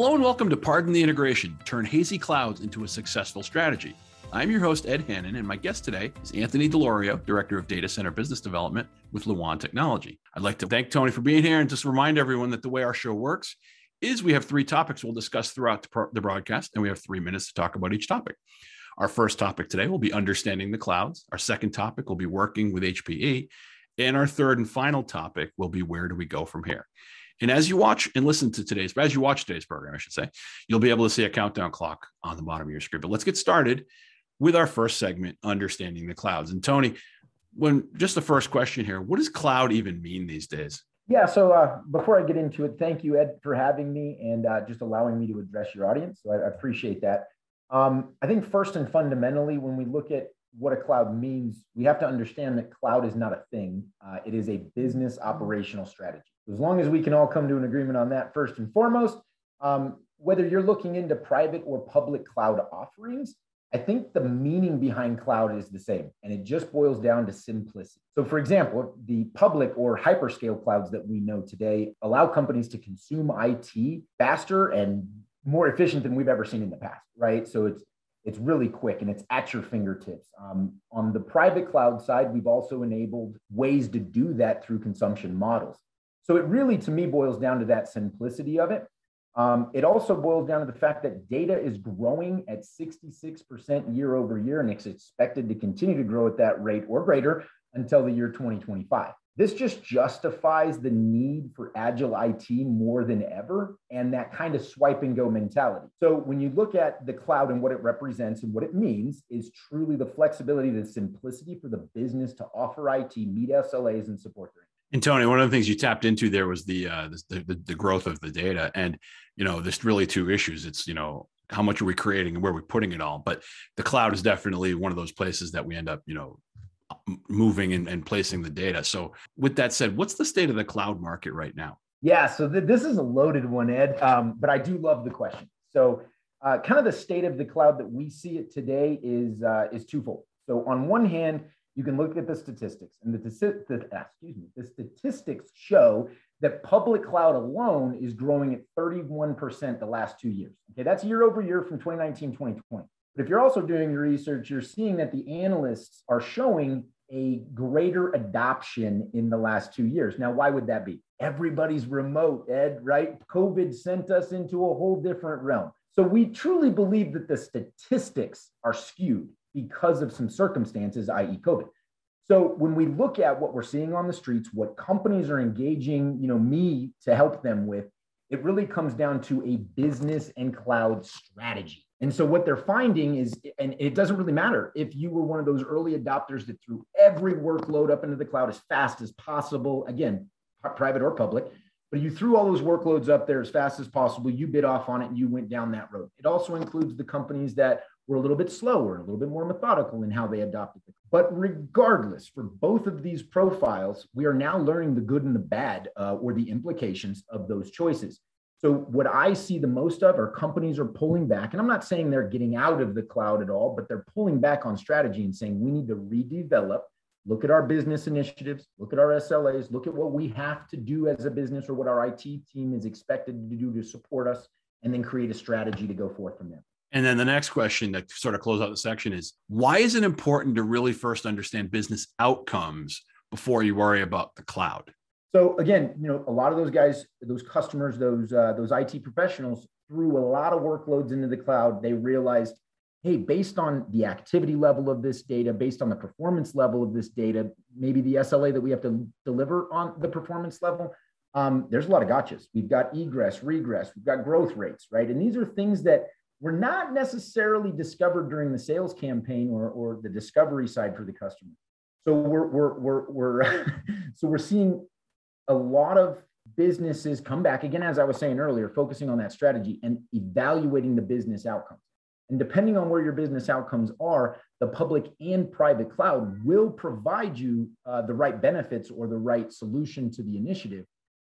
Hello and welcome to Pardon the Integration Turn Hazy Clouds into a Successful Strategy. I'm your host, Ed Hannan, and my guest today is Anthony Dilorio, Director of Data Center Business Development with Luan Technology. I'd like to thank Tony for being here and just remind everyone that the way our show works is we have three topics we'll discuss throughout the broadcast, and we have three minutes to talk about each topic. Our first topic today will be understanding the clouds. Our second topic will be working with HPE. And our third and final topic will be where do we go from here? And as you watch and listen to today's, as you watch today's program, I should say, you'll be able to see a countdown clock on the bottom of your screen. But let's get started with our first segment, understanding the clouds. And Tony, when just the first question here, what does cloud even mean these days? Yeah. So uh, before I get into it, thank you, Ed, for having me and uh, just allowing me to address your audience. So I, appreciate that. Um, I think first and fundamentally, when we look at what a cloud means, we have to understand that cloud is not a thing. Uh, it is a business operational strategy. As long as we can all come to an agreement on that first and foremost, um, whether you're looking into private or public cloud offerings, I think the meaning behind cloud is the same, and it just boils down to simplicity. So, for example, the public or hyperscale clouds that we know today allow companies to consume IT faster and more efficient than we've ever seen in the past, right? So it's it's really quick and it's at your fingertips. Um, on the private cloud side, we've also enabled ways to do that through consumption models. So it really, to me, boils down to that simplicity of it. Um, it also boils down to the fact that data is growing at 66% year over year, and it's expected to continue to grow at that rate or greater until the year 2025. This just justifies the need for agile IT more than ever and that kind of swipe and go mentality. So when you look at the cloud and what it represents and what it means is truly the flexibility, the simplicity for the business to offer IT, meet SLAs and support their and Tony, one of the things you tapped into there was the, uh, the, the the growth of the data, and you know, there's really two issues. It's you know how much are we creating and where are we putting it all. But the cloud is definitely one of those places that we end up, you know, moving and, and placing the data. So, with that said, what's the state of the cloud market right now? Yeah, so th- this is a loaded one, Ed, um, but I do love the question. So, uh, kind of the state of the cloud that we see it today is uh, is twofold. So, on one hand, you can look at the statistics, and the, the uh, excuse me, the statistics show that public cloud alone is growing at 31% the last two years. Okay, that's year over year from 2019 2020. But if you're also doing your research, you're seeing that the analysts are showing a greater adoption in the last two years. Now, why would that be? Everybody's remote, Ed, right? COVID sent us into a whole different realm. So we truly believe that the statistics are skewed because of some circumstances, i.e., COVID. So when we look at what we're seeing on the streets, what companies are engaging, you know, me to help them with, it really comes down to a business and cloud strategy. And so what they're finding is, and it doesn't really matter if you were one of those early adopters that threw every workload up into the cloud as fast as possible, again, private or public, but you threw all those workloads up there as fast as possible, you bid off on it and you went down that road. It also includes the companies that were a little bit slower, a little bit more methodical in how they adopted it. But regardless, for both of these profiles, we are now learning the good and the bad uh, or the implications of those choices. So what I see the most of are companies are pulling back, and I'm not saying they're getting out of the cloud at all, but they're pulling back on strategy and saying we need to redevelop. Look at our business initiatives, look at our SLAs, look at what we have to do as a business or what our IT team is expected to do to support us, and then create a strategy to go forth from there. And then the next question that sort of close out the section is why is it important to really first understand business outcomes before you worry about the cloud? So again, you know, a lot of those guys, those customers, those uh, those IT professionals threw a lot of workloads into the cloud. They realized, hey, based on the activity level of this data, based on the performance level of this data, maybe the SLA that we have to deliver on the performance level, um, there's a lot of gotchas. We've got egress, regress, we've got growth rates, right? And these are things that were not necessarily discovered during the sales campaign or, or the discovery side for the customer. So we're, we're, we're, we're so we're seeing a lot of businesses come back again, as I was saying earlier, focusing on that strategy and evaluating the business outcomes. And depending on where your business outcomes are, the public and private cloud will provide you uh, the right benefits or the right solution to the initiative.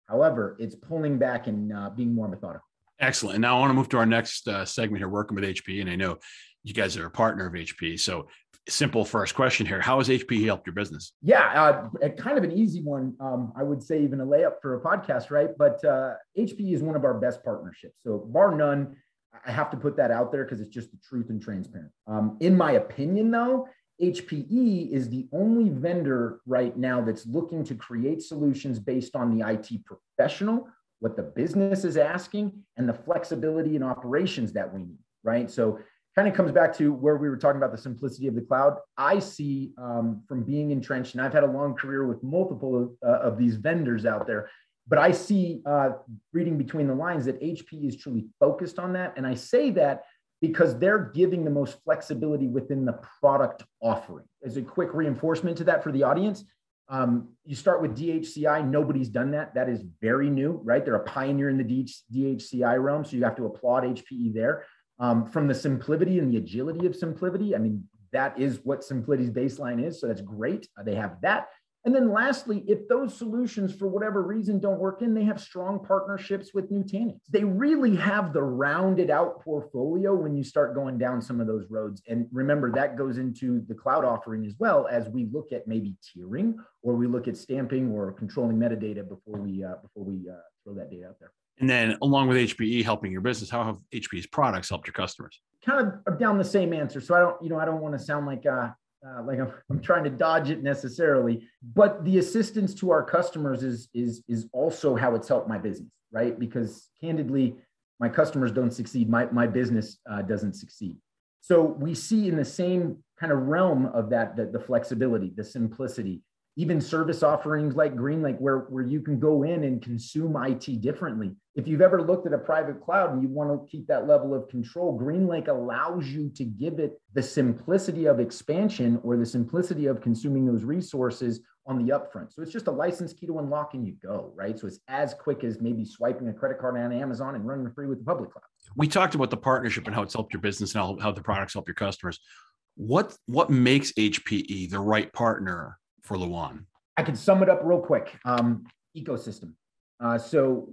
However, it's pulling back and uh, being more methodical. Excellent. Now I want to move to our next uh, segment here, working with HP. And I know you guys are a partner of HP. So simple first question here. How has HP helped your business? Yeah, uh, kind of an easy one. Um, I would say even a layup for a podcast, right? But uh, HPE is one of our best partnerships. So, bar none, I have to put that out there because it's just the truth and transparent. Um, in my opinion, though, HPE is the only vendor right now that's looking to create solutions based on the IT professional, what the business is asking, and the flexibility and operations that we need, right? So, kind of comes back to where we were talking about the simplicity of the cloud. I see um, from being entrenched, and I've had a long career with multiple of, uh, of these vendors out there, but I see uh, reading between the lines that HP is truly focused on that. And I say that because they're giving the most flexibility within the product offering. As a quick reinforcement to that for the audience, um, you start with DHCI. Nobody's done that. That is very new, right? They're a pioneer in the DHCI realm. So you have to applaud HPE there. Um, from the simplicity and the agility of simplicity, I mean, that is what SimpliCity's baseline is. So that's great. They have that. And then lastly, if those solutions for whatever reason don't work in, they have strong partnerships with Nutanix. They really have the rounded out portfolio when you start going down some of those roads. And remember, that goes into the cloud offering as well as we look at maybe tiering or we look at stamping or controlling metadata before we uh, before we uh, throw that data out there. And then along with HPE helping your business, how have HPE's products helped your customers? Kind of down the same answer. So I don't, you know, I don't want to sound like uh, uh, like I'm, I'm trying to dodge it necessarily but the assistance to our customers is is is also how it's helped my business right? Because candidly my customers don't succeed. My, my business uh, doesn't succeed. So we see in the same kind of realm of that the, the flexibility the simplicity even service offerings like GreenLake, where, where you can go in and consume IT differently. If you've ever looked at a private cloud and you want to keep that level of control, GreenLake allows you to give it the simplicity of expansion or the simplicity of consuming those resources on the upfront. So it's just a license key to unlock and you go, right? So it's as quick as maybe swiping a credit card on Amazon and running free with the public cloud. We talked about the partnership and how it's helped your business and how, the products help your customers. What what makes HPE the right partner for Luan? I can sum it up real quick. Um, ecosystem. Uh, so,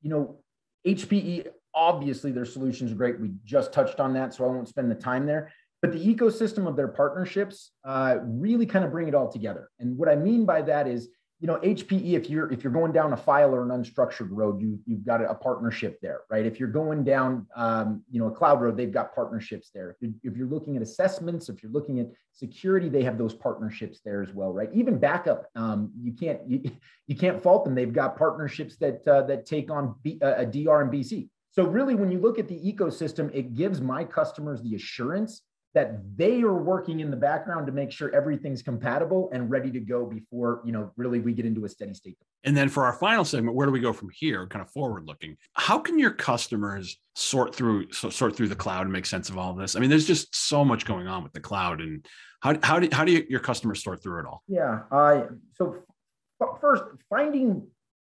you know, HPE, obviously their solutions are great. We just touched on that, so I won't spend the time there. But the ecosystem of their partnerships uh, really kind of bring it all together. And what I mean by that is you know hpe if you're if you're going down a file or an unstructured road you you've got a, partnership there right? If you're going down um, you know a cloud road they've got partnerships there. If you're, looking at assessments if you're looking at security they have those partnerships there as well right? Even backup um, you can't you, you can't fault them. They've got partnerships that uh, that take on B, uh, a dr and bc so really when you look at the ecosystem it gives my customers the assurance that they are working in the background to make sure everything's compatible and ready to go before you know really we get into a steady state. And then for our final segment where do we go from here kind of forward looking? How can your customers sort through sort through the cloud and make sense of all this? I mean there's just so much going on with the cloud and how, how do, how do you, your customers sort through it all? Yeah i so first finding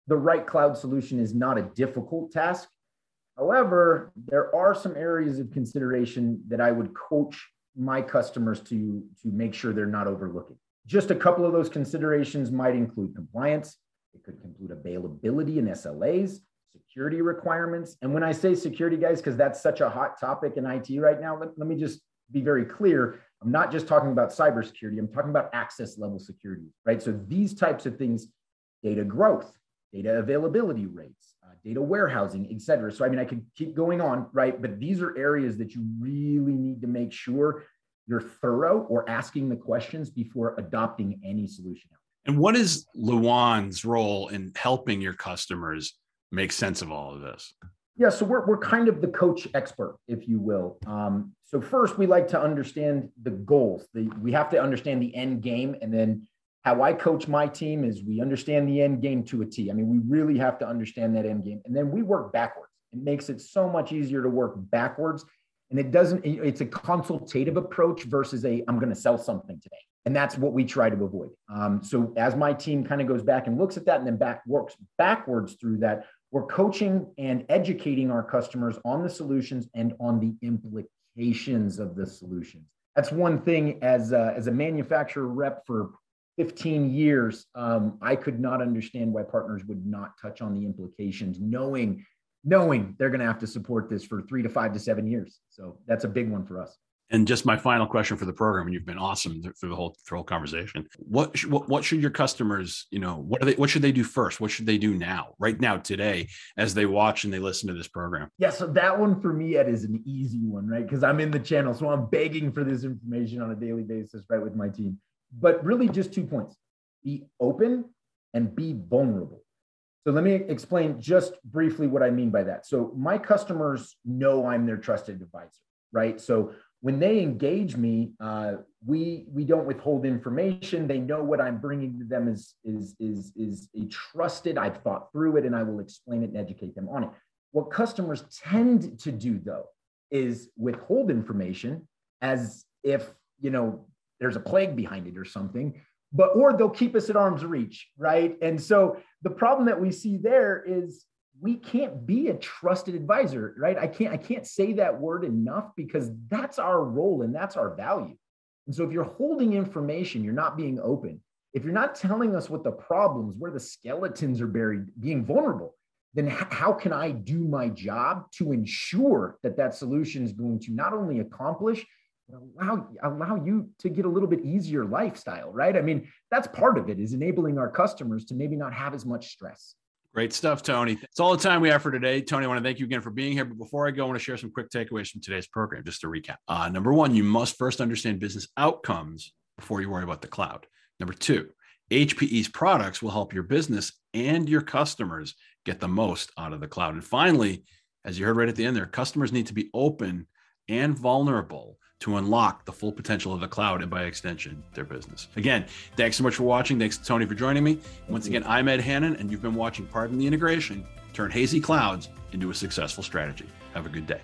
the right cloud solution is not a difficult task However, there are some areas of consideration that I would coach my customers to, to make sure they're not overlooking. Just a couple of those considerations might include compliance, it could include availability and SLAs, security requirements. And when I say security, guys, because that's such a hot topic in IT right now, let, let me just be very clear. I'm not just talking about cybersecurity, I'm talking about access level security, right? So these types of things, data growth, data availability rates, data warehousing, et cetera. So, I mean, I could keep going on, right? But these are areas that you really need to make sure you're thorough or asking the questions before adopting any solution. And what is Luan's role in helping your customers make sense of all of this? Yeah, so we're, we're kind of the coach expert, if you will. Um, so first, we like to understand the goals. The, we have to understand the end game, and then how I coach my team is we understand the end game to a T. I mean, we really have to understand that end game. And then we work backwards. It makes it so much easier to work backwards. And it doesn't, it's a consultative approach versus a, I'm going to sell something today. And that's what we try to avoid. Um, so as my team kind of goes back and looks at that and then back works backwards through that, we're coaching and educating our customers on the solutions and on the implications of the solutions. That's one thing as a, as a manufacturer rep for 15 years, um, I could not understand why partners would not touch on the implications, knowing knowing they're going to have to support this for three to five to seven years. So that's a big one for us. And just my final question for the program, and you've been awesome through the whole, through the whole conversation. What, what what should your customers, you know, what are they? What should they do first? What should they do now, right now, today, as they watch and they listen to this program? Yeah, so that one for me, Ed, is an easy one, right? Because I'm in the channel, so I'm begging for this information on a daily basis, right, with my team. But really, just two points: be open and be vulnerable. So let me explain just briefly what I mean by that. So my customers know I'm their trusted advisor, right? So when they engage me, uh, we we don't withhold information. They know what I'm bringing to them is is is is a trusted. I've thought through it, and I will explain it and educate them on it. What customers tend to do though is withhold information as if you know there's a plague behind it or something but or they'll keep us at arm's reach right? And so the problem that we see there is we can't be a trusted advisor right? I can't i can't say that word enough because that's our role and that's our value. And so if you're holding information you're not being open. If you're not telling us what the problems where the skeletons are buried being vulnerable then how can i do my job to ensure that that solution is going to not only accomplish allow allow you to get a little bit easier lifestyle right i mean that's part of it is enabling our customers to maybe not have as much stress Great stuff, Tony. it's all the time we have for today. Tony, I want to thank you again for being here. But before I go, I want to share some quick takeaways from today's program, just to recap. Uh, number one, you must first understand business outcomes before you worry about the cloud. Number two, HPE's products will help your business and your customers get the most out of the cloud. And finally, as you heard right at the end there, customers need to be open and vulnerable to unlock the full potential of the cloud and by extension, their business. Again, thanks so much for watching. Thanks to Tony for joining me. Once again, I'm Ed Hannan, and you've been watching Pardon the Integration Turn Hazy Clouds into a Successful Strategy. Have a good day.